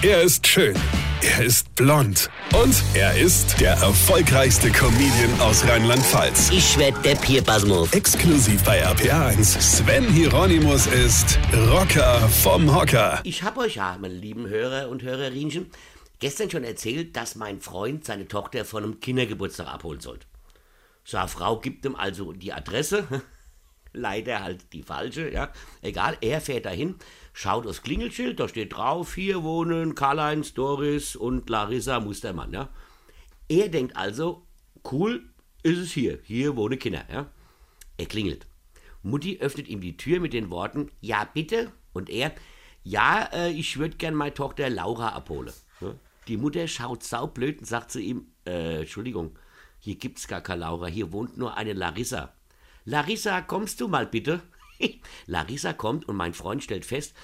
Er ist schön. Er ist blond. Und er ist der erfolgreichste Comedian aus Rheinland-Pfalz. Ich werd der Pierpasmus. Exklusiv bei RPA1. Sven Hieronymus ist Rocker vom Hocker. Ich hab euch ja, meine lieben Hörer und Hörerinchen, gestern schon erzählt, dass mein Freund seine Tochter von einem Kindergeburtstag abholen sollte. Seine Frau gibt ihm also die Adresse. Leider halt die falsche, ja. Egal, er fährt dahin, schaut aufs Klingelschild, da steht drauf, hier wohnen Karl-Heinz, Doris und Larissa Mustermann, ja. Er denkt also, cool, ist es hier, hier wohnen Kinder, ja. Er klingelt. Mutti öffnet ihm die Tür mit den Worten, ja bitte, und er, ja, äh, ich würde gern meine Tochter Laura abholen. Ja? Die Mutter schaut saublöd und sagt zu ihm, äh, Entschuldigung, hier gibt's gar keine Laura, hier wohnt nur eine Larissa. Larissa, kommst du mal bitte? Larissa kommt und mein Freund stellt fest,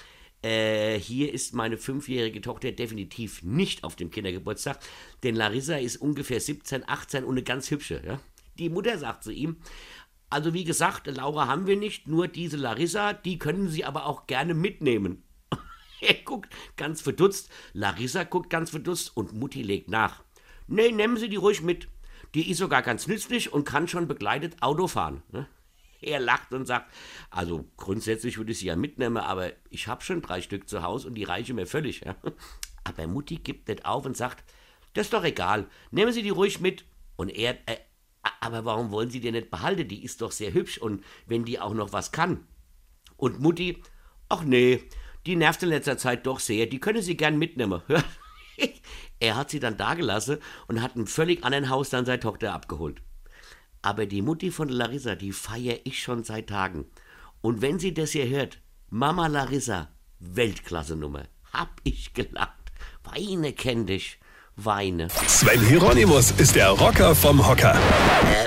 äh, hier ist meine fünfjährige Tochter definitiv nicht auf dem Kindergeburtstag, denn Larissa ist ungefähr 17, 18 und eine ganz hübsche. Ja? Die Mutter sagt zu ihm, also wie gesagt, Laura haben wir nicht, nur diese Larissa, die können Sie aber auch gerne mitnehmen. er guckt ganz verdutzt, Larissa guckt ganz verdutzt und Mutti legt nach. Nee, nehmen Sie die ruhig mit. Die ist sogar ganz nützlich und kann schon begleitet Auto fahren. Ne? Er lacht und sagt, also grundsätzlich würde ich sie ja mitnehmen, aber ich habe schon drei Stück zu Hause und die reichen mir völlig. Aber Mutti gibt nicht auf und sagt, das ist doch egal, nehmen Sie die ruhig mit. Und er, äh, aber warum wollen Sie die nicht behalten? Die ist doch sehr hübsch und wenn die auch noch was kann. Und Mutti, ach nee, die nervt in letzter Zeit doch sehr, die können Sie gern mitnehmen. er hat sie dann dagelassen und hat im völlig anderen Haus dann seine Tochter abgeholt. Aber die Mutti von Larissa, die feiere ich schon seit Tagen. Und wenn sie das hier hört, Mama Larissa, Weltklasse-Nummer. Hab ich gelacht. Weine kenn dich. Weine. Sven Hieronymus ist der Rocker vom Hocker.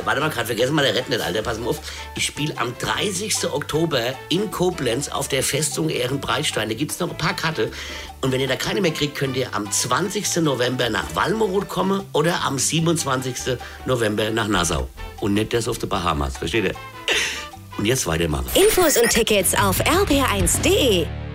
Warte mal, gerade vergessen mal der Rett nicht, Alter. Pass mal auf. Ich spiele am 30. Oktober in Koblenz auf der Festung Ehrenbreitstein. Da gibt's noch ein paar Karte. Und wenn ihr da keine mehr kriegt, könnt ihr am 20. November nach Walmoroth kommen oder am 27. November nach Nassau. Und nicht das auf der Bahamas. Versteht ihr? Und jetzt weitermachen. Infos und Tickets auf rb1.de.